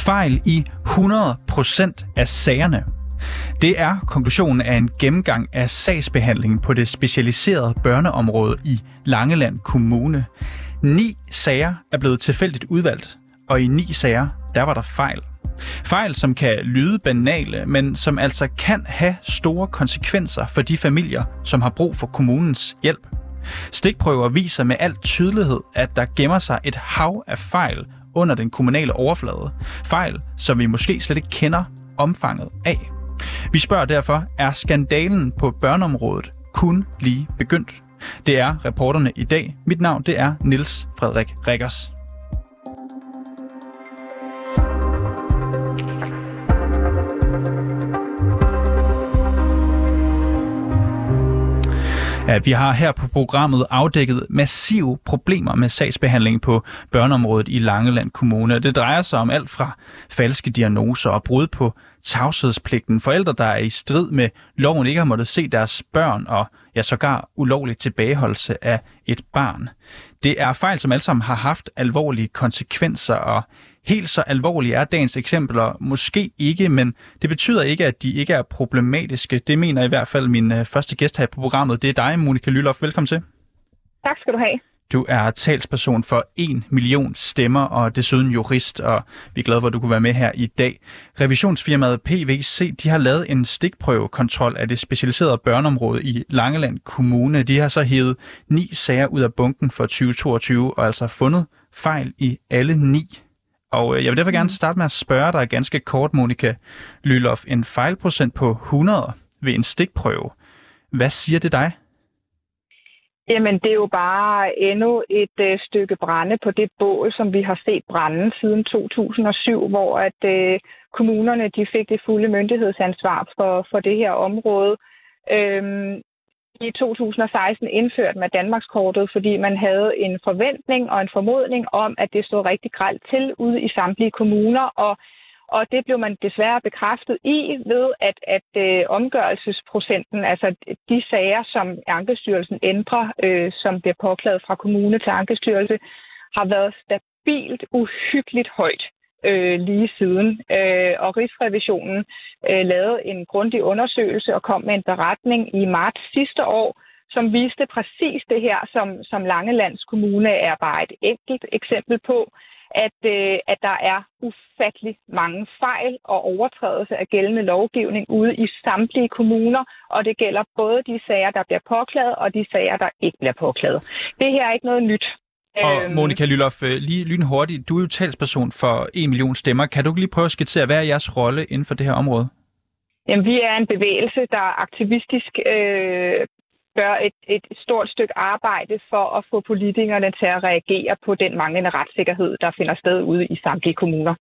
Fejl i 100% af sagerne. Det er konklusionen af en gennemgang af sagsbehandlingen på det specialiserede børneområde i Langeland Kommune. Ni sager er blevet tilfældigt udvalgt, og i ni sager, der var der fejl. Fejl, som kan lyde banale, men som altså kan have store konsekvenser for de familier, som har brug for kommunens hjælp. Stikprøver viser med al tydelighed, at der gemmer sig et hav af fejl under den kommunale overflade. Fejl, som vi måske slet ikke kender omfanget af. Vi spørger derfor, er skandalen på børneområdet kun lige begyndt? Det er reporterne i dag. Mit navn det er Niels Frederik Rikkers. Ja, vi har her på programmet afdækket massive problemer med sagsbehandling på børneområdet i Langeland Kommune. Det drejer sig om alt fra falske diagnoser og brud på tavshedspligten. Forældre, der er i strid med loven, ikke har måttet se deres børn og ja, sågar ulovlig tilbageholdelse af et barn. Det er fejl, som alle sammen har haft alvorlige konsekvenser, og Helt så alvorlige er dagens eksempler måske ikke, men det betyder ikke, at de ikke er problematiske. Det mener i hvert fald min øh, første gæst her på programmet. Det er dig, Monika Lylof. Velkommen til. Tak skal du have. Du er talsperson for en million stemmer og desuden jurist, og vi er glade for, at du kunne være med her i dag. Revisionsfirmaet PVC de har lavet en stikprøvekontrol af det specialiserede børneområde i Langeland Kommune. De har så hævet ni sager ud af bunken for 2022 og altså fundet fejl i alle ni og øh, jeg vil derfor gerne starte med at spørge dig ganske kort, Monika Lylof. En fejlprocent på 100 ved en stikprøve. Hvad siger det dig? Jamen, det er jo bare endnu et øh, stykke brænde på det bål, som vi har set brænde siden 2007, hvor at øh, kommunerne de fik det fulde myndighedsansvar for, for det her område. Øhm, i 2016 indført med Danmarkskortet, fordi man havde en forventning og en formodning om, at det stod rigtig gralt til ude i samtlige kommuner, og, og det blev man desværre bekræftet i ved, at, at øh, omgørelsesprocenten, altså de sager, som Ankestyrelsen ændrer, øh, som bliver påklaget fra kommune til Ankestyrelse, har været stabilt uhyggeligt højt øh, lige siden. Øh, og Rigsrevisionen øh, lavede en grundig undersøgelse og kom med en beretning i marts sidste år, som viste præcis det her, som, som Langelands Kommune er bare et enkelt eksempel på, at, øh, at der er ufattelig mange fejl og overtrædelse af gældende lovgivning ude i samtlige kommuner, og det gælder både de sager, der bliver påklaget, og de sager, der ikke bliver påklaget. Det her er ikke noget nyt. Og øhm, Monika Lylof, øh, lige lynhurtigt, du er jo talsperson for en million stemmer. Kan du lige prøve at skitsere, hvad er jeres rolle inden for det her område? Jamen, vi er en bevægelse, der aktivistisk øh, gør et, et stort stykke arbejde for at få politikerne til at reagere på den manglende retssikkerhed, der finder sted ude i samtlige kommuner.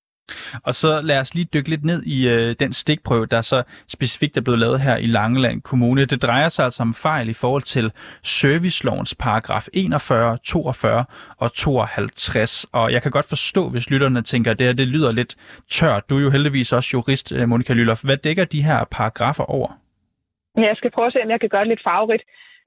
Og så lad os lige dykke lidt ned i øh, den stikprøve, der så specifikt er blevet lavet her i Langeland Kommune. Det drejer sig altså om fejl i forhold til servicelovens paragraf 41, 42 og 52. Og jeg kan godt forstå, hvis lytterne tænker, at det her det lyder lidt tørt. Du er jo heldigvis også jurist, øh, Monika Lylof. Hvad dækker de her paragrafer over? Jeg skal prøve at se, om jeg kan gøre det lidt farverigt.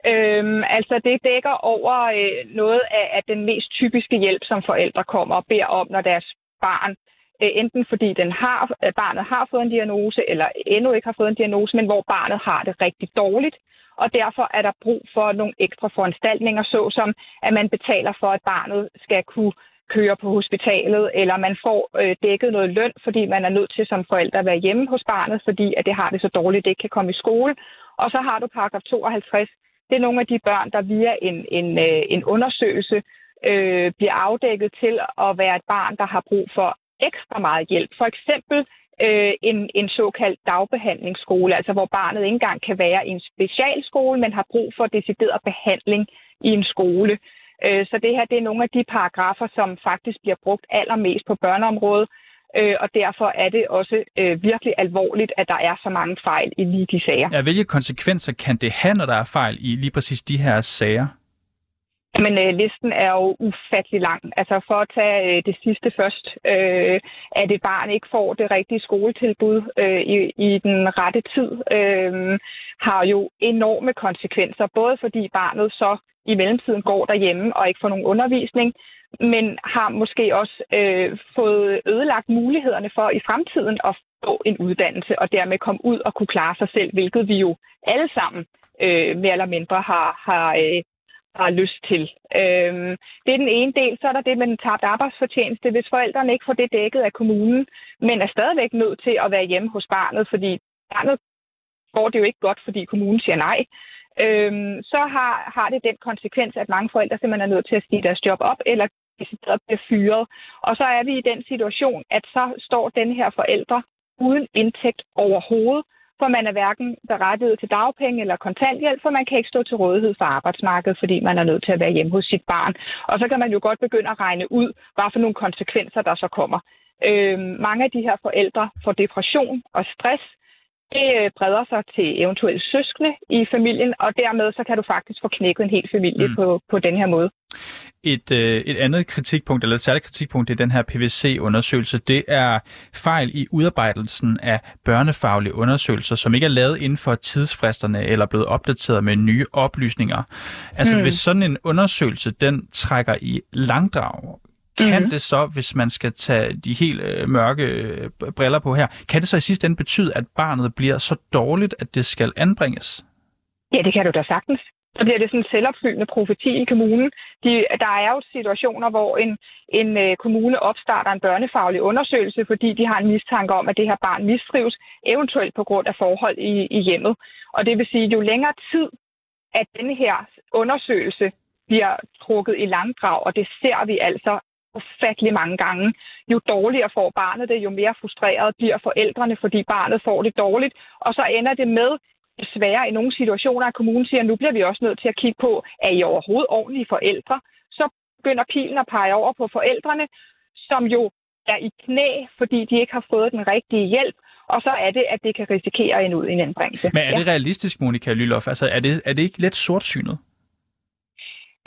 Øhm, altså det dækker over øh, noget af, af den mest typiske hjælp, som forældre kommer og beder om, når deres barn Øh, Øh, enten fordi den har, barnet har fået en diagnose, eller endnu ikke har fået en diagnose, men hvor barnet har det rigtig dårligt. Og derfor er der brug for nogle ekstra foranstaltninger, såsom at man betaler for, at barnet skal kunne køre på hospitalet, eller man får øh, dækket noget løn, fordi man er nødt til som forældre at være hjemme hos barnet, fordi at det har det så dårligt, det ikke kan komme i skole. Og så har du paragraf 52. Det er nogle af de børn, der via en, en, øh, en undersøgelse øh, bliver afdækket til at være et barn, der har brug for ekstra meget hjælp. For eksempel øh, en, en såkaldt dagbehandlingsskole, altså hvor barnet ikke engang kan være i en specialskole, men har brug for decideret behandling i en skole. Øh, så det her det er nogle af de paragrafer, som faktisk bliver brugt allermest på børneområdet, øh, og derfor er det også øh, virkelig alvorligt, at der er så mange fejl i lige de sager. Ja, hvilke konsekvenser kan det have, når der er fejl i lige præcis de her sager? Men øh, listen er jo ufattelig lang. Altså for at tage øh, det sidste først, øh, at et barn ikke får det rigtige skoletilbud øh, i, i den rette tid, øh, har jo enorme konsekvenser. Både fordi barnet så i mellemtiden går derhjemme og ikke får nogen undervisning, men har måske også øh, fået ødelagt mulighederne for i fremtiden at få en uddannelse og dermed komme ud og kunne klare sig selv, hvilket vi jo alle sammen øh, mere eller mindre har, har, øh, har lyst til. Øhm, det er den ene del. Så er der det med den tabte arbejdsfortjeneste. Hvis forældrene ikke får det dækket af kommunen, men er stadigvæk nødt til at være hjemme hos barnet, fordi barnet går det jo ikke godt, fordi kommunen siger nej, øhm, så har, har det den konsekvens, at mange forældre simpelthen er nødt til at stige deres job op, eller decideret bliver fyret. Og så er vi i den situation, at så står den her forældre uden indtægt overhovedet, for man er hverken berettiget til dagpenge eller kontanthjælp, for man kan ikke stå til rådighed for arbejdsmarkedet, fordi man er nødt til at være hjemme hos sit barn. Og så kan man jo godt begynde at regne ud, hvad for nogle konsekvenser, der så kommer. Øhm, mange af de her forældre får depression og stress, det øh, breder sig til eventuelle søskende i familien, og dermed så kan du faktisk få knækket en hel familie mm. på, på den her måde. Et, øh, et andet kritikpunkt, eller et særligt kritikpunkt i den her PVC-undersøgelse, det er fejl i udarbejdelsen af børnefaglige undersøgelser, som ikke er lavet inden for tidsfristerne eller blevet opdateret med nye oplysninger. Altså mm. hvis sådan en undersøgelse, den trækker i langdrag, kan mm. det så, hvis man skal tage de helt øh, mørke øh, briller på her, kan det så i sidste ende betyde, at barnet bliver så dårligt, at det skal anbringes? Ja, det kan du da sagtens. Så bliver det sådan en selvopfyldende profeti i kommunen. De, der er jo situationer, hvor en, en øh, kommune opstarter en børnefaglig undersøgelse, fordi de har en mistanke om, at det her barn mistrives, eventuelt på grund af forhold i, i hjemmet. Og det vil sige, at jo længere tid, at denne her undersøgelse bliver trukket i langdrag, og det ser vi altså ufattelig mange gange. Jo dårligere får barnet det, jo mere frustreret bliver forældrene, fordi barnet får det dårligt. Og så ender det med, desværre i nogle situationer, at kommunen siger, at nu bliver vi også nødt til at kigge på, er I overhovedet ordentlige forældre? Så begynder pilen at pege over på forældrene, som jo er i knæ, fordi de ikke har fået den rigtige hjælp, og så er det, at det kan risikere en ud i en anbringelse. Men er det ja. realistisk, Monika Lylof? Altså, er det, er det ikke lidt sortsynet?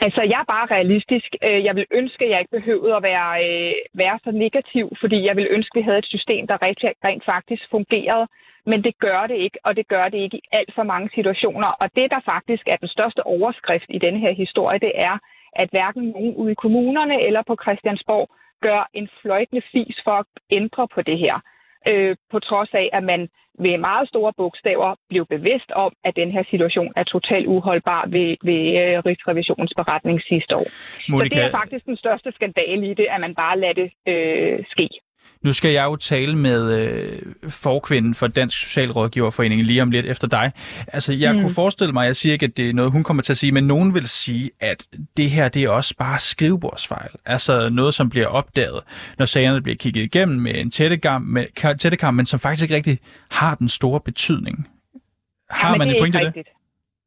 Altså, jeg er bare realistisk. Øh, jeg vil ønske, at jeg ikke behøvede at være, øh, være så negativ, fordi jeg vil ønske, at vi havde et system, der rent, rent faktisk fungerede. Men det gør det ikke, og det gør det ikke i alt for mange situationer. Og det, der faktisk er den største overskrift i denne her historie, det er, at hverken nogen ude i kommunerne eller på Christiansborg gør en fløjtende fis for at ændre på det her øh, på trods af, at man ved meget store bogstaver blev bevidst om, at den her situation er totalt uholdbar ved, ved øh, Rigsrevisionens beretning sidste år. Monika... Så det er faktisk den største skandale i det, at man bare lader det øh, ske. Nu skal jeg jo tale med øh, forkvinden for Dansk Socialrådgiverforening lige om lidt efter dig. Altså, jeg mm. kunne forestille mig, jeg siger ikke, at det er noget, hun kommer til at sige, men nogen vil sige, at det her, det er også bare skrivebordsfejl. Altså noget, som bliver opdaget, når sagerne bliver kigget igennem med en tættekam, med, tættekam men som faktisk ikke rigtig har den store betydning. Har ja, man en pointe i det?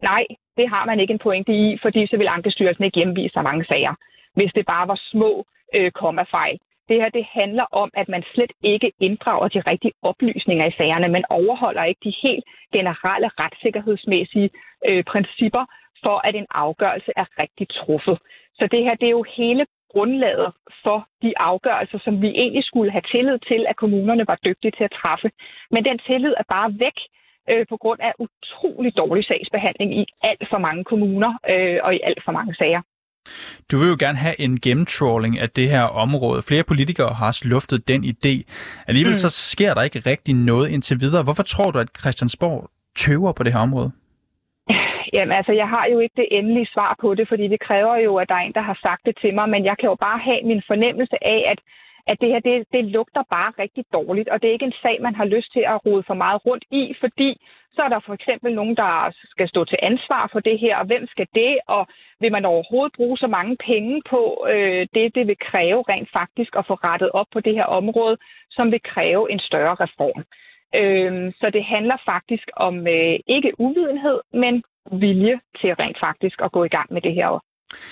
Nej, det har man ikke en pointe i, fordi så vil Ankestyrelsen ikke hjemvise så mange sager, hvis det bare var små øh, kommafejl. Det her det handler om, at man slet ikke inddrager de rigtige oplysninger i sagerne. Man overholder ikke de helt generelle retssikkerhedsmæssige øh, principper for, at en afgørelse er rigtig truffet. Så det her det er jo hele grundlaget for de afgørelser, som vi egentlig skulle have tillid til, at kommunerne var dygtige til at træffe. Men den tillid er bare væk øh, på grund af utrolig dårlig sagsbehandling i alt for mange kommuner øh, og i alt for mange sager. Du vil jo gerne have en gennemtrawling af det her område. Flere politikere har også luftet den idé. Alligevel mm. så sker der ikke rigtig noget indtil videre. Hvorfor tror du, at Christiansborg tøver på det her område? Jamen altså, jeg har jo ikke det endelige svar på det, fordi det kræver jo, at der er en, der har sagt det til mig, men jeg kan jo bare have min fornemmelse af, at at det her, det, det lugter bare rigtig dårligt, og det er ikke en sag, man har lyst til at rode for meget rundt i, fordi så er der for eksempel nogen, der skal stå til ansvar for det her, og hvem skal det, og vil man overhovedet bruge så mange penge på øh, det, det vil kræve rent faktisk at få rettet op på det her område, som vil kræve en større reform. Øh, så det handler faktisk om øh, ikke uvidenhed, men vilje til rent faktisk at gå i gang med det her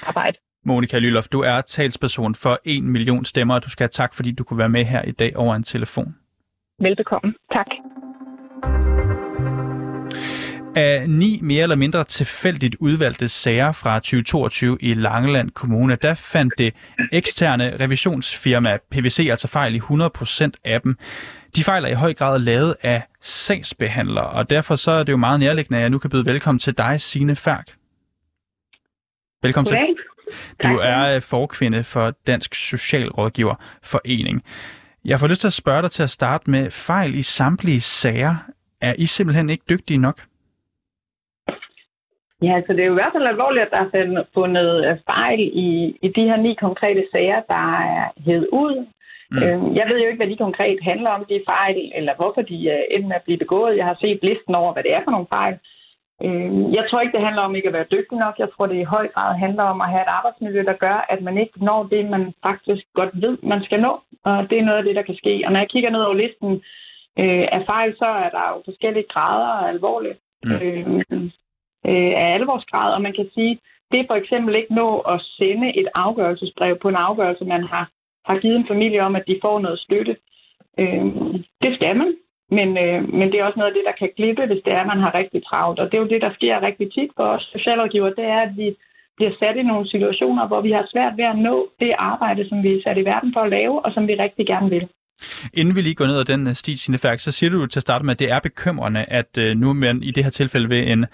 arbejde. Monika Lylof, du er talsperson for en million stemmer, og du skal have tak, fordi du kunne være med her i dag over en telefon. Velbekomme. Tak. Af ni mere eller mindre tilfældigt udvalgte sager fra 2022 i Langeland Kommune, der fandt det eksterne revisionsfirma PVC altså fejl i 100% af dem. De fejl er i høj grad lavet af sagsbehandlere, og derfor så er det jo meget nærliggende, at jeg nu kan byde velkommen til dig, Signe Færk. Velkommen Goddag. til. Du er øh, forkvinde for Dansk Socialrådgiverforening. Jeg får lyst til at spørge dig til at starte med fejl i samtlige sager. Er I simpelthen ikke dygtige nok? Ja, altså det er jo i hvert fald alvorligt, at der er fundet- øh, fejl i, i de her ni konkrete sager, der er hævet ud. Mm. Mm. Øhm, jeg ved jo ikke, hvad de konkret handler om, de fejl, eller hvorfor de er endt med at blive begået. Jeg har set listen over, hvad det er for nogle fejl. Øhm, jeg tror ikke, det handler om ikke at være dygtig nok. Jeg tror, det i høj grad handler om at have et arbejdsmiljø, der gør, at man ikke når det, man faktisk godt ved, man skal nå. Og det er noget af det, der kan ske. Og når jeg kigger ned over listen øh, af fejl, så er der jo forskellige grader af alvorligt. Mm. Øh, øh, af alvorsgrad, og man kan sige, det er for eksempel ikke nå at sende et afgørelsesbrev på en afgørelse, man har, har givet en familie om, at de får noget støtte. Øh, det skal man, men, øh, men det er også noget af det, der kan glippe, hvis det er, at man har rigtig travlt. Og det er jo det, der sker rigtig tit for os socialrådgiver, det er, at vi bliver sat i nogle situationer, hvor vi har svært ved at nå det arbejde, som vi er sat i verden for at lave, og som vi rigtig gerne vil. Inden vi lige går ned ad den øh, sti, Sinefærk, så siger du til at starte med, at det er bekymrende, at øh, nu man i det her tilfælde ved, en,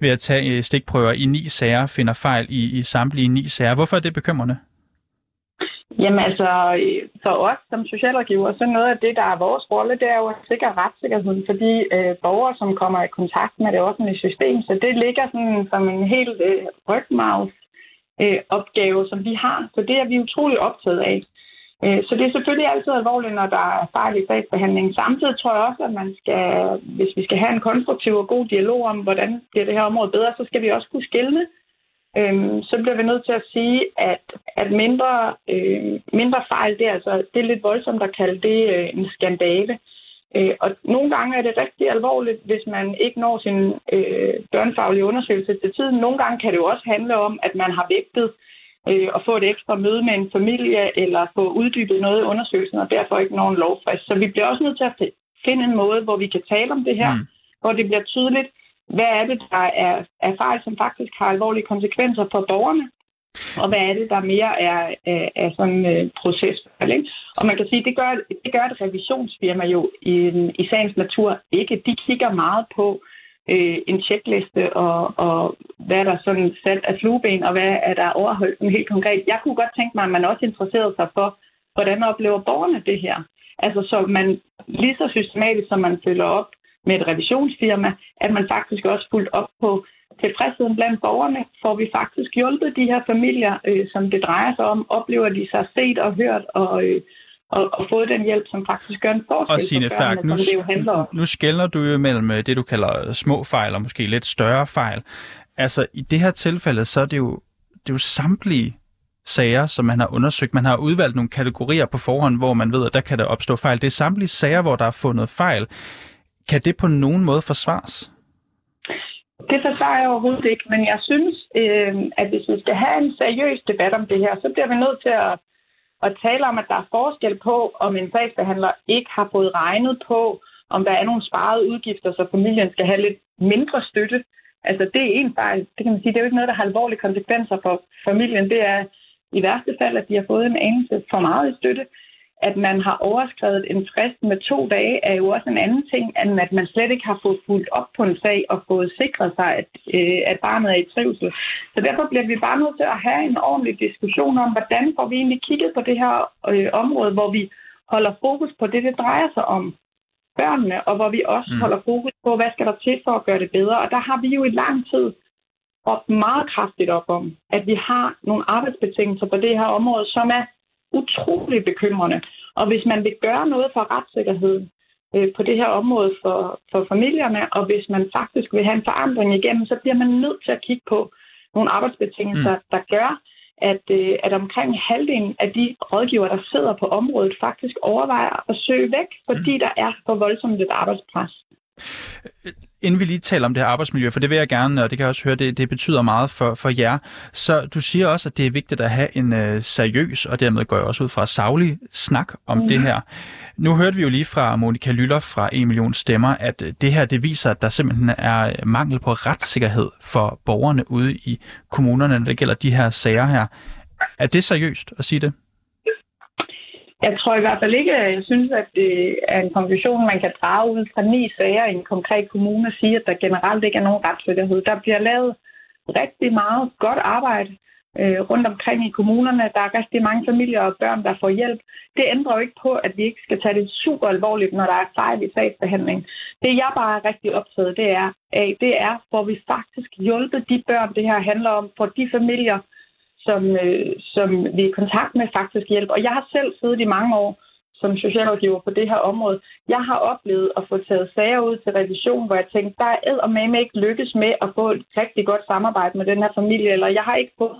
ved at tage øh, stikprøver i ni sager finder fejl i, i samtlige ni sager. Hvorfor er det bekymrende? Jamen altså, for os som socialrådgiver, så noget af det, der er vores rolle, det er jo at sikre retssikkerheden for de øh, borgere, som kommer i kontakt med det offentlige system. Så det ligger sådan som en helt øh, rygmavs øh, opgave, som vi har. Så det er vi utrolig optaget af. Øh, så det er selvfølgelig altid alvorligt, når der er fejl i sagsbehandlingen. Samtidig tror jeg også, at man skal, hvis vi skal have en konstruktiv og god dialog om, hvordan bliver det her område bedre, så skal vi også kunne skille øhm, så bliver vi nødt til at sige, at, at mindre, øh, mindre fejl, det er, altså, det er lidt voldsomt at kalde det øh, en skandale. Øh, og nogle gange er det rigtig alvorligt, hvis man ikke når sin øh, børnefaglige undersøgelse til tiden. Nogle gange kan det jo også handle om, at man har vægtet øh, at få et ekstra møde med en familie, eller få uddybet noget i undersøgelsen, og derfor ikke når en lovfrist. Så vi bliver også nødt til at finde en måde, hvor vi kan tale om det her, mm. hvor det bliver tydeligt, hvad er det, der er, er fejl, som faktisk har alvorlige konsekvenser for borgerne, og hvad er det, der mere er, er, er sådan en øh, proces. Ikke? Og man kan sige, det gør, det gør et revisionsfirma jo i, i sagens natur ikke. De kigger meget på øh, en checkliste, og, og hvad er der sådan sat af flueben, og hvad er der overholdt sådan helt konkret. Jeg kunne godt tænke mig, at man også interesserede sig for, hvordan oplever borgerne det her. Altså så man lige så systematisk, som man følger op med et revisionsfirma, at man faktisk også fulgt op på tilfredsheden blandt borgerne. Får vi faktisk hjulpet de her familier, øh, som det drejer sig om? Oplever de sig set og hørt og, øh, og, og fået den hjælp, som faktisk gør en forskel Og Signe for børnene, Færk, nu, som det jo handler om? nu skældner du jo mellem øh, det, du kalder små fejl og måske lidt større fejl. Altså i det her tilfælde, så er det jo, det er jo samtlige sager, som man har undersøgt. Man har udvalgt nogle kategorier på forhånd, hvor man ved, at der kan der opstå fejl. Det er samtlige sager, hvor der er fundet fejl. Kan det på nogen måde forsvares? Det forsvarer jeg overhovedet ikke, men jeg synes, øh, at hvis vi skal have en seriøs debat om det her, så bliver vi nødt til at, at tale om, at der er forskel på, om en sagsbehandler ikke har fået regnet på, om der er nogle sparede udgifter, så familien skal have lidt mindre støtte. Altså det er en fejl. Det kan man sige, det er jo ikke noget, der har alvorlige konsekvenser for familien. Det er i værste fald, at de har fået en anelse for meget i støtte. At man har overskrevet en frist med to dage, er jo også en anden ting, end at man slet ikke har fået fuldt op på en sag og fået sikret sig, at, øh, at barnet er i trivsel. Så derfor bliver vi bare nødt til at have en ordentlig diskussion om, hvordan får vi egentlig kigget på det her øh, område, hvor vi holder fokus på det, det drejer sig om børnene, og hvor vi også Mm. holder fokus på, hvad skal der til for at gøre det bedre. Og der har vi jo i lang tid råbt meget kraftigt op om, at vi har nogle arbejdsbetingelser på det her område, som er utrolig bekymrende. Og hvis man vil gøre noget for retssikkerheden øh, på det her område for, for familierne, og hvis man faktisk vil have en forandring igennem, så bliver man nødt til at kigge på nogle arbejdsbetingelser, mm. der gør, at, øh, at omkring halvdelen af de rådgiver, der sidder på området, faktisk overvejer at søge væk, fordi der er for voldsomt et arbejdspres. Inden vi lige taler om det her arbejdsmiljø, for det vil jeg gerne, og det kan jeg også høre, det, det betyder meget for, for jer. Så du siger også, at det er vigtigt at have en øh, seriøs, og dermed går jeg også ud fra savlig snak om mm. det her. Nu hørte vi jo lige fra Monika Lyller fra 1 million stemmer, at øh, det her det viser, at der simpelthen er mangel på retssikkerhed for borgerne ude i kommunerne, når det gælder de her sager her. Er det seriøst at sige det? Jeg tror i hvert fald ikke, at jeg synes, at det er en konklusion, man kan drage ud fra ni sager i en konkret kommune og sige, at der generelt ikke er nogen retssikkerhed. Der bliver lavet rigtig meget godt arbejde øh, rundt omkring i kommunerne. Der er rigtig mange familier og børn, der får hjælp. Det ændrer jo ikke på, at vi ikke skal tage det super alvorligt, når der er fejl i sagsbehandling. Det jeg bare er rigtig optaget det er, af, det er, hvor vi faktisk hjælper de børn, det her handler om, for de familier, som, øh, som vi er i kontakt med, faktisk hjælp. Og jeg har selv siddet i mange år som socialrådgiver på det her område. Jeg har oplevet at få taget sager ud til revision, hvor jeg tænkte, der er med ikke lykkes med at få et rigtig godt samarbejde med den her familie, eller jeg har ikke fået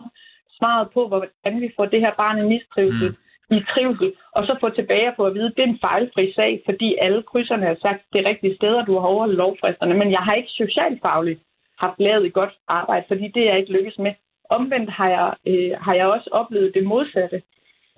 svaret på, hvordan vi får det her barn i mistrivsel, mm. i trivsel, og så få tilbage på at vide, at det er en fejlfri sag, fordi alle krydserne har sagt, det er rigtige steder, du har overholdt lovfristerne, men jeg har ikke socialfagligt haft lavet et godt arbejde, fordi det er jeg ikke lykkes med. Omvendt har jeg, øh, har jeg også oplevet det modsatte.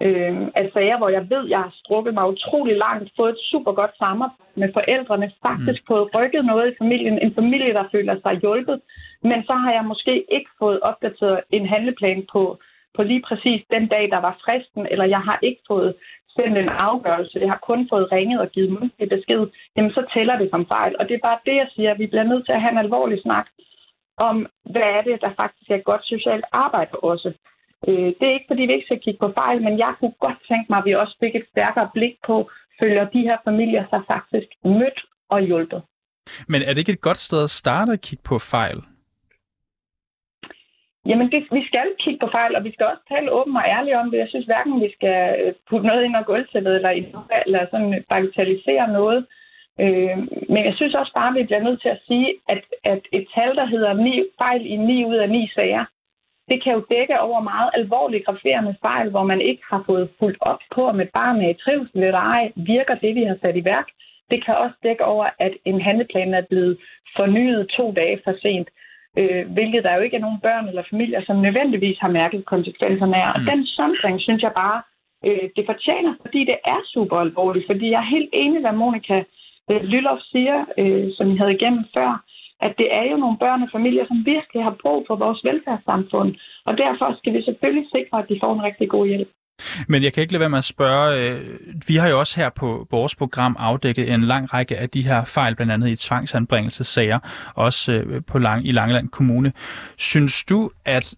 Øh, af sager, hvor jeg ved, jeg har strukket mig utrolig langt, fået et super godt samarbejde med forældrene, faktisk mm. fået rykket noget i familien, en familie, der føler sig hjulpet, men så har jeg måske ikke fået opdateret en handleplan på, på lige præcis den dag, der var fristen, eller jeg har ikke fået sendt en afgørelse, jeg har kun fået ringet og givet mundtlig besked, jamen så tæller det som fejl. Og det er bare det, jeg siger, vi bliver nødt til at have en alvorlig snak om, hvad er det, der faktisk er godt socialt arbejde også. Øh, det er ikke, fordi vi ikke skal kigge på fejl, men jeg kunne godt tænke mig, at vi også fik et stærkere blik på, følger de her familier sig faktisk mødt og hjulpet. Men er det ikke et godt sted at starte at kigge på fejl? Jamen, det, vi skal kigge på fejl, og vi skal også tale åben og ærligt om det. Jeg synes hverken, vi skal øh, putte noget ind og gulvtæppet, eller, eller sådan bagatellisere noget. Øh, men jeg synes også bare, at vi bliver nødt til at sige, at, at et tal, der hedder ni, fejl i 9 ud af 9 sager, det kan jo dække over meget alvorlige graferende fejl, hvor man ikke har fået fuldt op på, om et barn er i trivsel eller ej, virker det, vi har sat i værk. Det kan også dække over, at en handleplan er blevet fornyet to dage for sent, øh, hvilket der jo ikke er nogen børn eller familier, som nødvendigvis har mærket konsekvenserne af. Og mm. den sondring synes jeg bare, øh, det fortjener, fordi det er super alvorligt. Fordi jeg er helt enig, hvad Monika øh, Lylloff siger, øh, som I havde igennem før, at det er jo nogle børn og familier, som virkelig har brug for vores velfærdssamfund. Og derfor skal vi selvfølgelig sikre, at de får en rigtig god hjælp. Men jeg kan ikke lade være med at spørge, øh, vi har jo også her på vores program afdækket en lang række af de her fejl, blandt andet i tvangsanbringelsessager, også øh, på lang, i Langeland Kommune. Synes du, at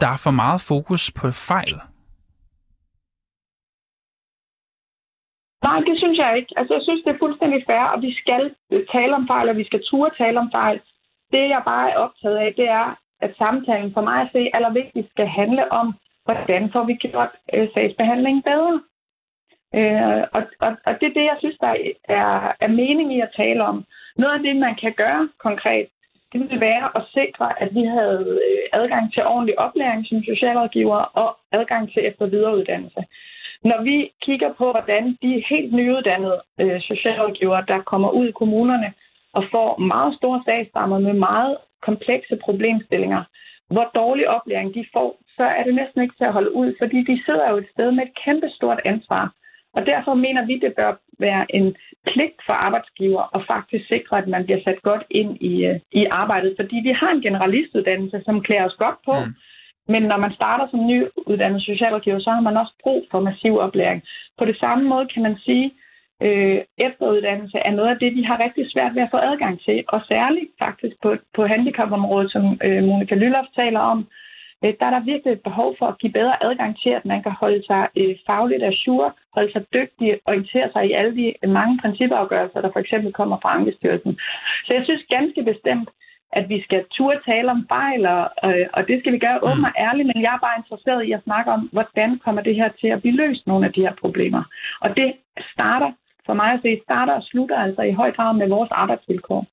der er for meget fokus på fejl? Nej, det synes jeg ikke. Altså, jeg synes, det er fuldstændig fair, og vi skal tale om fejl, og vi skal turde tale om fejl. Det, jeg bare er optaget af, det er, at samtalen for mig at se allervigtigst skal handle om, hvordan får vi gjort øh, sagsbehandlingen bedre. Øh, og, og, og det er det, jeg synes, der er, er mening i at tale om. Noget af det, man kan gøre konkret, det ville være at sikre, at vi havde øh, adgang til ordentlig oplæring som socialrådgiver og adgang til efter videreuddannelse. Når vi kigger på, hvordan de helt nyuddannede øh, socialrådgivere, der kommer ud i kommunerne og får meget store sagsrammer med meget komplekse problemstillinger, hvor dårlig oplæring de får, så er det næsten ikke til at holde ud, fordi de sidder jo et sted med et kæmpe stort ansvar. Og derfor mener vi, det bør være en pligt for arbejdsgiver at faktisk sikre, at man bliver sat godt ind i, øh, i arbejdet, fordi vi har en generalistuddannelse, som klæder os godt på. Mm men når man starter som nyuddannet socialrådgiver, så har man også brug for massiv oplæring. På det samme måde kan man sige, øh, efteruddannelse er noget af det, de har rigtig svært ved at få adgang til. Og særligt faktisk på, på handicapområdet, som øh, Monika Lylloff taler om, øh, der er der virkelig et behov for at give bedre adgang til, at man kan holde sig øh, fagligt assur, holde sig dygtig, orientere sig i alle de mange principafgørelser, der for eksempel kommer fra Ankestyrelsen. Så jeg synes ganske bestemt, at vi skal turde tale om fejl, og, og det skal vi gøre åbent mm. og ærligt, men jeg er bare interesseret i at snakke om, hvordan kommer det her til at blive løst, nogle af de her problemer. Og det starter, for mig at se, starter og slutter altså i høj grad med vores arbejdsvilkår.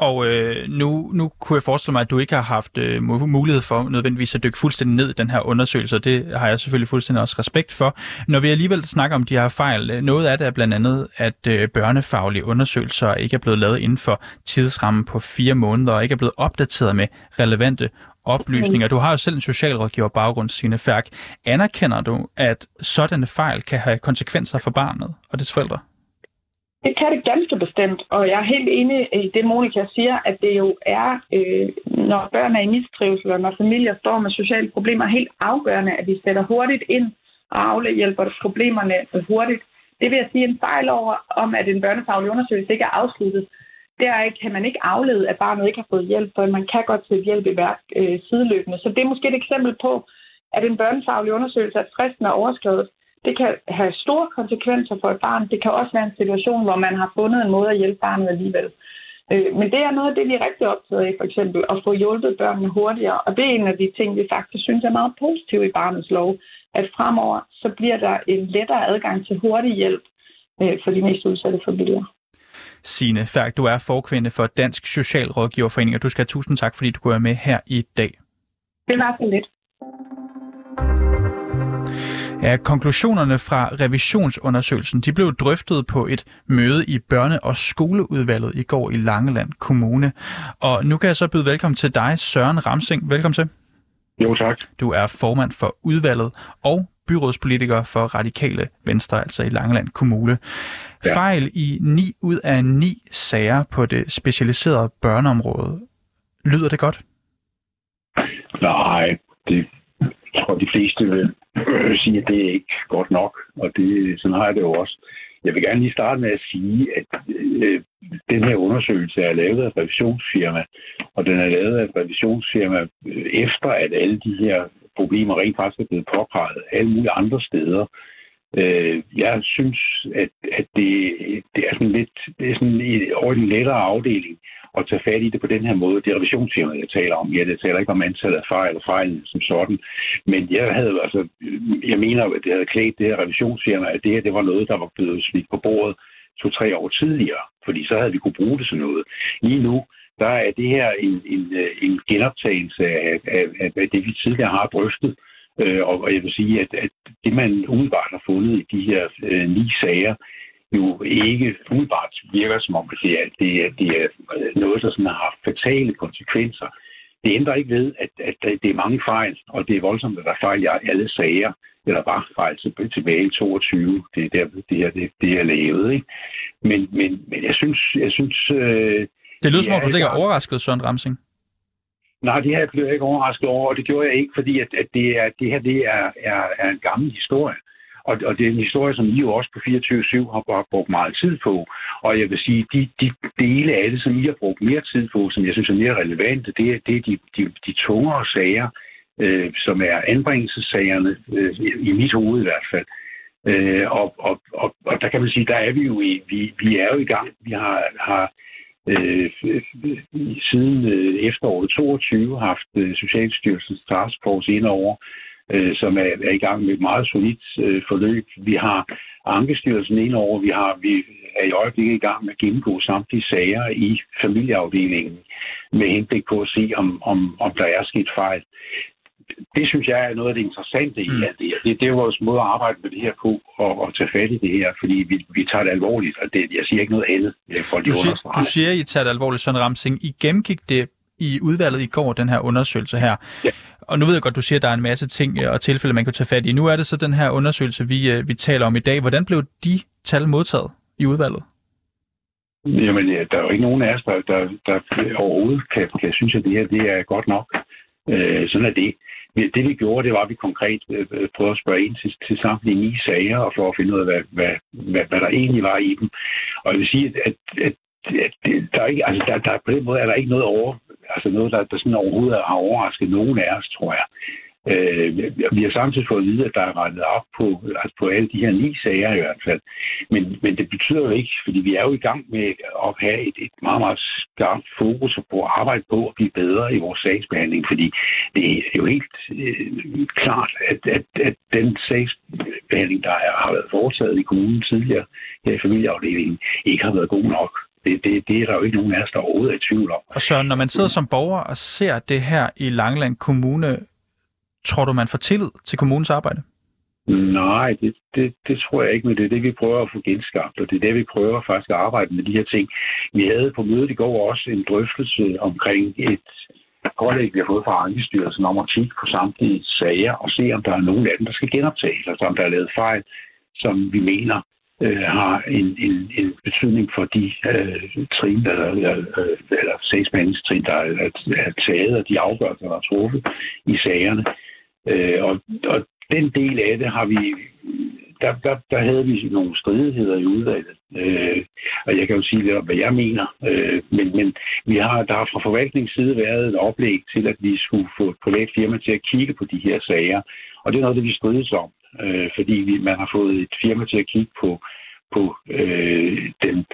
Og øh, nu, nu kunne jeg forestille mig, at du ikke har haft øh, mulighed for nødvendigvis at dykke fuldstændig ned i den her undersøgelse, og det har jeg selvfølgelig fuldstændig også respekt for. Når vi alligevel snakker om de her fejl, øh, noget af det er blandt andet, at øh, børnefaglige undersøgelser ikke er blevet lavet inden for tidsrammen på fire måneder, og ikke er blevet opdateret med relevante oplysninger. Du har jo selv en socialrådgiver baggrund, Signe Færk. Anerkender du, at sådanne fejl kan have konsekvenser for barnet og dets forældre? Det kan det ganske bestemt, og jeg er helt enig i det, Monika siger, at det jo er, øh, når børn er i mistrivsel, og når familier står med sociale problemer, helt afgørende, at vi sætter hurtigt ind og afhjælper problemerne hurtigt. Det vil jeg sige en fejl over, om at en børnefaglig undersøgelse ikke er afsluttet. Der kan man ikke aflede, at barnet ikke har fået hjælp, for man kan godt sætte hjælp i værk øh, sideløbende. Så det er måske et eksempel på, at en børnefaglig undersøgelse, at fristen er overskrevet, det kan have store konsekvenser for et barn. Det kan også være en situation, hvor man har fundet en måde at hjælpe barnet alligevel. Øh, men det er noget af det, vi er rigtig optaget af, for eksempel at få hjulpet børnene hurtigere. Og det er en af de ting, vi faktisk synes er meget positivt i barnets lov, at fremover så bliver der en lettere adgang til hurtig hjælp øh, for de mest udsatte familier. Signe Færk, du er forkvinde for Dansk Socialrådgiverforening, og du skal have tusind tak, fordi du kunne være med her i dag. Det var så lidt. Ja, konklusionerne fra revisionsundersøgelsen de blev drøftet på et møde i børne- og skoleudvalget i går i Langeland Kommune. Og nu kan jeg så byde velkommen til dig, Søren Ramsing. Velkommen til. Jo, tak. Du er formand for udvalget og byrådspolitiker for Radikale Venstre, altså i Langeland Kommune. Ja. Fejl i 9 ud af 9 sager på det specialiserede børneområde. Lyder det godt? Nej, det jeg tror, de fleste vil sige, at det er ikke godt nok, og det, sådan har jeg det jo også. Jeg vil gerne lige starte med at sige, at øh, den her undersøgelse er lavet af et revisionsfirma, og den er lavet af et revisionsfirma øh, efter, at alle de her problemer rent faktisk er blevet påpeget alle mulige andre steder. Øh, jeg synes, at, at det, det er sådan lidt det er sådan over den lettere afdeling at tage fat i det på den her måde. Det er revisionsfirmaet, jeg taler om. Ja, det taler ikke om antallet af fejl og fejl som sådan. Men jeg havde altså, jeg mener, at det havde klædt det her revisionsfirma, at det her det var noget, der var blevet smidt på bordet to-tre år tidligere. Fordi så havde vi kunne bruge det som noget. Lige nu, der er det her en, en, en genoptagelse af, af, af det, vi tidligere har drøftet. Øh, og jeg vil sige, at, at det, man umiddelbart har fundet i de her øh, ni sager, jo ikke umiddelbart virker som om, det er, det er, det er noget, der sådan har haft fatale konsekvenser. Det ændrer ikke ved, at, at det er mange fejl, og det er voldsomt, at der er fejl i alle sager, eller bare fejl tilbage i 22. Det er der, det her det, det er lavet. Ikke? Men, men, men jeg synes... Jeg synes øh, det lyder som om, du slet ikke er overrasket, Søren Ramsing. Nej, det her blev jeg ikke overrasket over, og det gjorde jeg ikke, fordi at, at det, er, det her det er, er, er en gammel historie. Og, og det er en historie, som I jo også på 24-7 har, har brugt meget tid på. Og jeg vil sige, de, de dele af det, som I har brugt mere tid på, som jeg synes er mere relevante, det er, det er de, de, de tungere sager, øh, som er anbringelsessagerne, øh, i mit hoved i hvert fald. Øh, og, og, og, og der kan man sige, der er vi jo i, vi, vi er jo i gang. Vi har, har øh, siden øh, efteråret 22 haft øh, Socialstyrelsens taskforce ind over, øh, som er, er i gang med et meget solidt øh, forløb. Vi har Ankestyrelsen ind over, vi har vi er i øjeblikket i gang med at gennemgå samtlige sager i familieafdelingen med henblik på at se, om, om, om der er sket fejl. Det synes jeg er noget af det interessante i mm. alt det her. Det, det er vores måde at arbejde med det her på og, og tage fat i det her, fordi vi, vi tager det alvorligt, og det, jeg siger ikke noget andet. Du siger, du siger, I tager det alvorligt, Søren Ramsing. I gennemgik det i udvalget i går, den her undersøgelse her. Ja. Og nu ved jeg godt, du siger, at der er en masse ting øh, og tilfælde, man kan tage fat i. Nu er det så den her undersøgelse, vi, øh, vi taler om i dag. Hvordan blev de tal modtaget i udvalget? Jamen, ja, der er jo ikke nogen af os, der, der, der overhovedet kan, kan synes, at det her det er godt nok. Øh, sådan er det. Det vi gjorde, det var, at vi konkret øh, øh, prøvede at spørge ind til, til samtlige ni sager, og for at finde ud af, hvad, hvad, hvad, hvad der egentlig var i dem. Og jeg vil sige, at, at, at der, er ikke, altså, der, der, på den måde er der ikke noget over, altså noget, der, der sådan overhovedet har overrasket nogen af os, tror jeg. Øh, vi har samtidig fået at vide, at der er rettet op på, altså på alle de her ni sager i hvert fald. Men, men det betyder jo ikke, fordi vi er jo i gang med at have et, et meget, meget skarpt fokus på at arbejde på at blive bedre i vores sagsbehandling, fordi det er jo helt øh, klart, at, at, at den sagsbehandling, der har været foretaget i kommunen tidligere her i familieafdelingen, ikke har været god nok. Det, det, det er der jo ikke nogen af os, der overhovedet er i tvivl om. Og så når man sidder som borger og ser det her i Langland Kommune, tror du, man får tillid til kommunens arbejde? Nej, det, det, det tror jeg ikke, men det er det, vi prøver at få genskabt, og det er det, vi prøver faktisk at arbejde med de her ting. Vi havde på mødet i går også en drøftelse omkring et pålæg, vi har fået fra Ankestyrelsen om at kigge på samtlige sager og se, om der er nogen af dem, der skal genoptages, altså om der er lavet fejl, som vi mener øh, har en, en, en betydning for de øh, trin, eller, eller, øh, øh, eller sagsbehandlingstrin, der er, er taget, og de afgørelser, der er truffet i sagerne. Øh, og, og den del af det har vi der, der, der havde vi nogle stridigheder i udvalget. Øh, og jeg kan jo sige lidt om, hvad jeg mener. Øh, men men vi har, der har fra forvaltningens side været et oplæg til, at vi skulle få et privat firma til at kigge på de her sager. Og det er noget, det vi strides om. Øh, fordi vi, man har fået et firma til at kigge på, på øh, den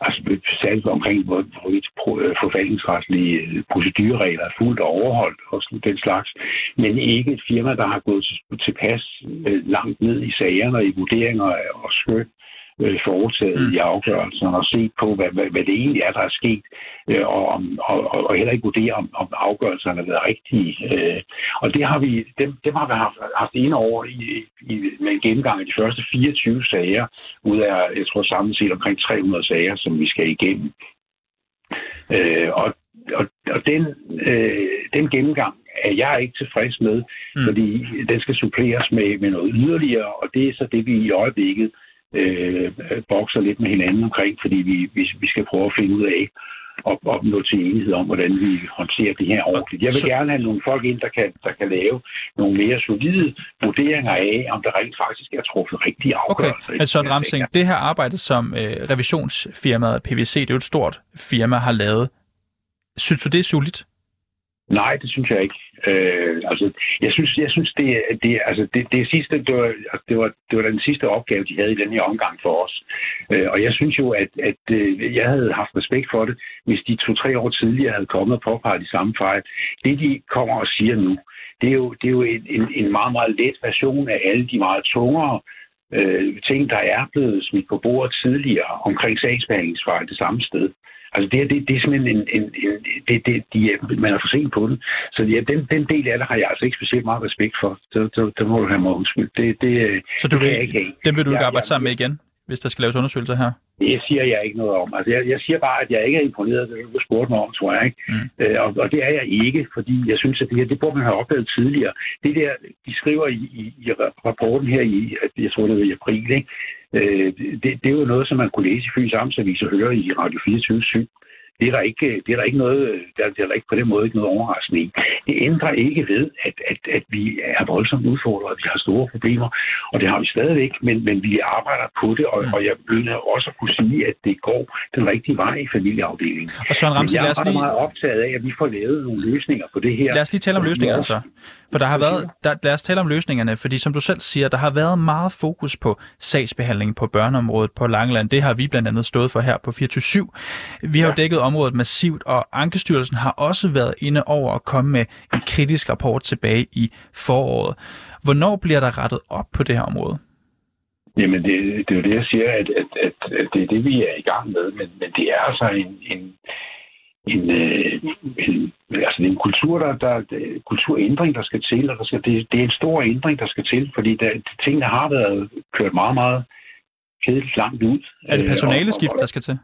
altså særligt omkring, hvor, hvorvidt øh, forvaltningsretlige øh, procedureregler er fuldt overholdt og den slags, men ikke et firma, der har gået tilpas øh, langt ned i sagerne og i vurderinger og skøn øh, foretaget mm. i afgørelsen og set på, hvad, hvad, hvad det egentlig er, der er sket, øh, og, og, og, og heller ikke vurdere, om, om afgørelserne har været rigtige. Øh, og det har vi, dem, dem har vi haft, haft en over i, i, med en gennemgang af de første 24 sager, ud af, jeg tror samlet set omkring 300 sager, som vi skal igennem. Øh, og og, og den, øh, den gennemgang er jeg ikke tilfreds med, mm. fordi den skal suppleres med, med noget yderligere, og det er så det, vi i øjeblikket øh, bokser lidt med hinanden omkring, fordi vi, vi, vi skal prøve at finde ud af og opnå til enighed om, hvordan vi håndterer det her ordentligt. Jeg vil så... gerne have nogle folk ind, der kan, der kan lave nogle mere solide vurderinger af, om der rent faktisk er truffet rigtige afgørelser. Okay, Søren Ramsing, det her arbejde, som øh, revisionsfirmaet PVC, det er jo et stort firma, har lavet, synes du, det er solidt? Nej, det synes jeg ikke. Øh, altså, jeg synes, jeg synes det, det, altså, det, det, sidste, det, var, altså, det, var, det var den sidste opgave, de havde i den her omgang for os. Øh, og jeg synes jo, at, at øh, jeg havde haft respekt for det, hvis de to-tre år tidligere havde kommet og påpeget de samme fejl. Det, de kommer og siger nu, det er jo, det er jo en, en, en meget, meget let version af alle de meget tungere øh, ting, der er blevet smidt på bordet tidligere omkring sagsbehandlingsfejl det samme sted. Altså det, det, det er simpelthen en, en, en det, det, de, man er for sent på den. Så ja, den, den del af det har jeg altså ikke specielt meget respekt for. Det, det, det må du have mig undskyld. Det, det, så du vil, det ikke den vil du ikke arbejde sammen med igen, hvis der skal laves undersøgelser her? Det siger jeg ikke noget om. Altså, jeg, jeg siger bare, at jeg ikke er imponeret det, du spurgte mig om, tror jeg. Ikke? Mm. Øh, og, og det er jeg ikke, fordi jeg synes, at det her, det burde man have opdaget tidligere. Det der, de skriver i, i, i rapporten her i, jeg tror det var i april, ikke? Øh, det, det er jo noget, som man kunne læse i Fyns Amtsavis og høre i Radio 24 7 det er der ikke, det er der ikke noget, der, det er der ikke på den måde ikke noget overraskende i. Det ændrer ikke ved, at, at, at vi er voldsomt udfordret, at vi har store problemer, og det har vi stadigvæk, men, men vi arbejder på det, og, og jeg vil også at kunne sige, at det går den rigtige vej i familieafdelingen. Og Søren Ramsey, jeg er lige... meget optaget af, at vi får lavet nogle løsninger på det her. Lad os lige tale om løsningerne så. For der har været, der, lad os tale om løsningerne, fordi som du selv siger, der har været meget fokus på sagsbehandling på børneområdet på Langeland. Det har vi blandt andet stået for her på 24 Vi har jo dækket området massivt, og Ankestyrelsen har også været inde over at komme med en kritisk rapport tilbage i foråret. Hvornår bliver der rettet op på det her område? Jamen, det, det er jo det, jeg siger, at, at, at, at det er det, vi er i gang med, men, men det er altså en, en, en, øh, en, altså det er en kultur, der, der, der, kulturændring, der skal til, og der skal, det, det er en stor ændring, der skal til, fordi der, tingene har været kørt meget, meget kedeligt langt ud. Er det personaleskift, der skal til?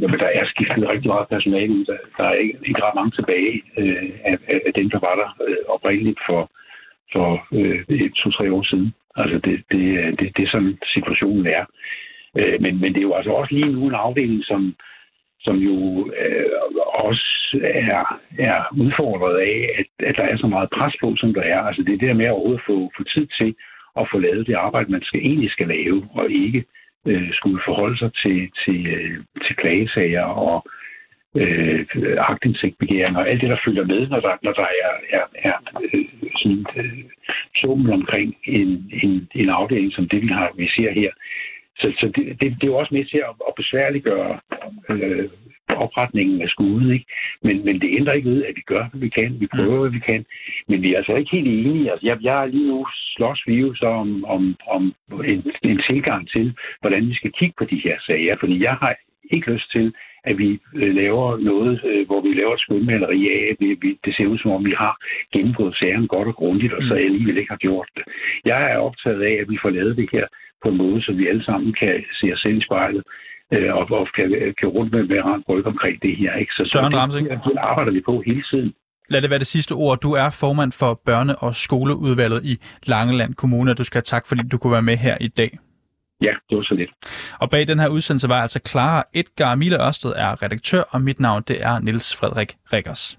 Jamen, der er skiftet rigtig meget personale ud. Der, der er ikke, ikke ret mange tilbage øh, af, af dem, der var der øh, oprindeligt for, for øh, to-tre år siden. Altså, det, det, øh, det, det er sådan, situationen er. Øh, men, men det er jo altså også lige nu en afdeling, som, som jo øh, også er, er udfordret af, at, at der er så meget pres på, som der er. Altså, det er det med at overhovedet få, få tid til at få lavet det arbejde, man skal egentlig skal lave, og ikke øh, Øh, skulle forholde sig til, til, øh, til klagesager og øh, agtindsigtbegæringer og alt det, der følger med, når der, når der er, er, er øh, sådan øh, summen omkring en, en, en afdeling som det, vi, har, vi ser her. Så, så det, det, det er jo også med til at, at besværliggøre øh, opretningen af skuden. Ikke? Men, men det ændrer ikke ved, at vi gør, hvad vi kan. Vi prøver, hvad vi kan. Men vi er altså ikke helt enige. Altså, jeg, jeg er lige nu slås vi jo så om, om, om en, en tilgang til, hvordan vi skal kigge på de her sager. Fordi jeg har ikke lyst til, at vi øh, laver noget, øh, hvor vi laver et skønmaleri af, vi, vi, det ser ud som om, vi har gennemgået sagerne godt og grundigt, og så mm. alligevel ikke har gjort det. Jeg er optaget af, at vi får lavet det her på en måde, så vi alle sammen kan se os selv i spejlet øh, og, og kan, kan rundt med, med rent ryg omkring det her. Ikke? Så, Søren Ramsing. Det, det arbejder vi på hele tiden. Lad det være det sidste ord. Du er formand for børne- og skoleudvalget i Langeland Kommune. Du skal have tak, fordi du kunne være med her i dag. Ja, det var så lidt. Og bag den her udsendelse var altså Clara Edgar Mille Ørsted er redaktør, og mit navn det er Niels Frederik Rikkers.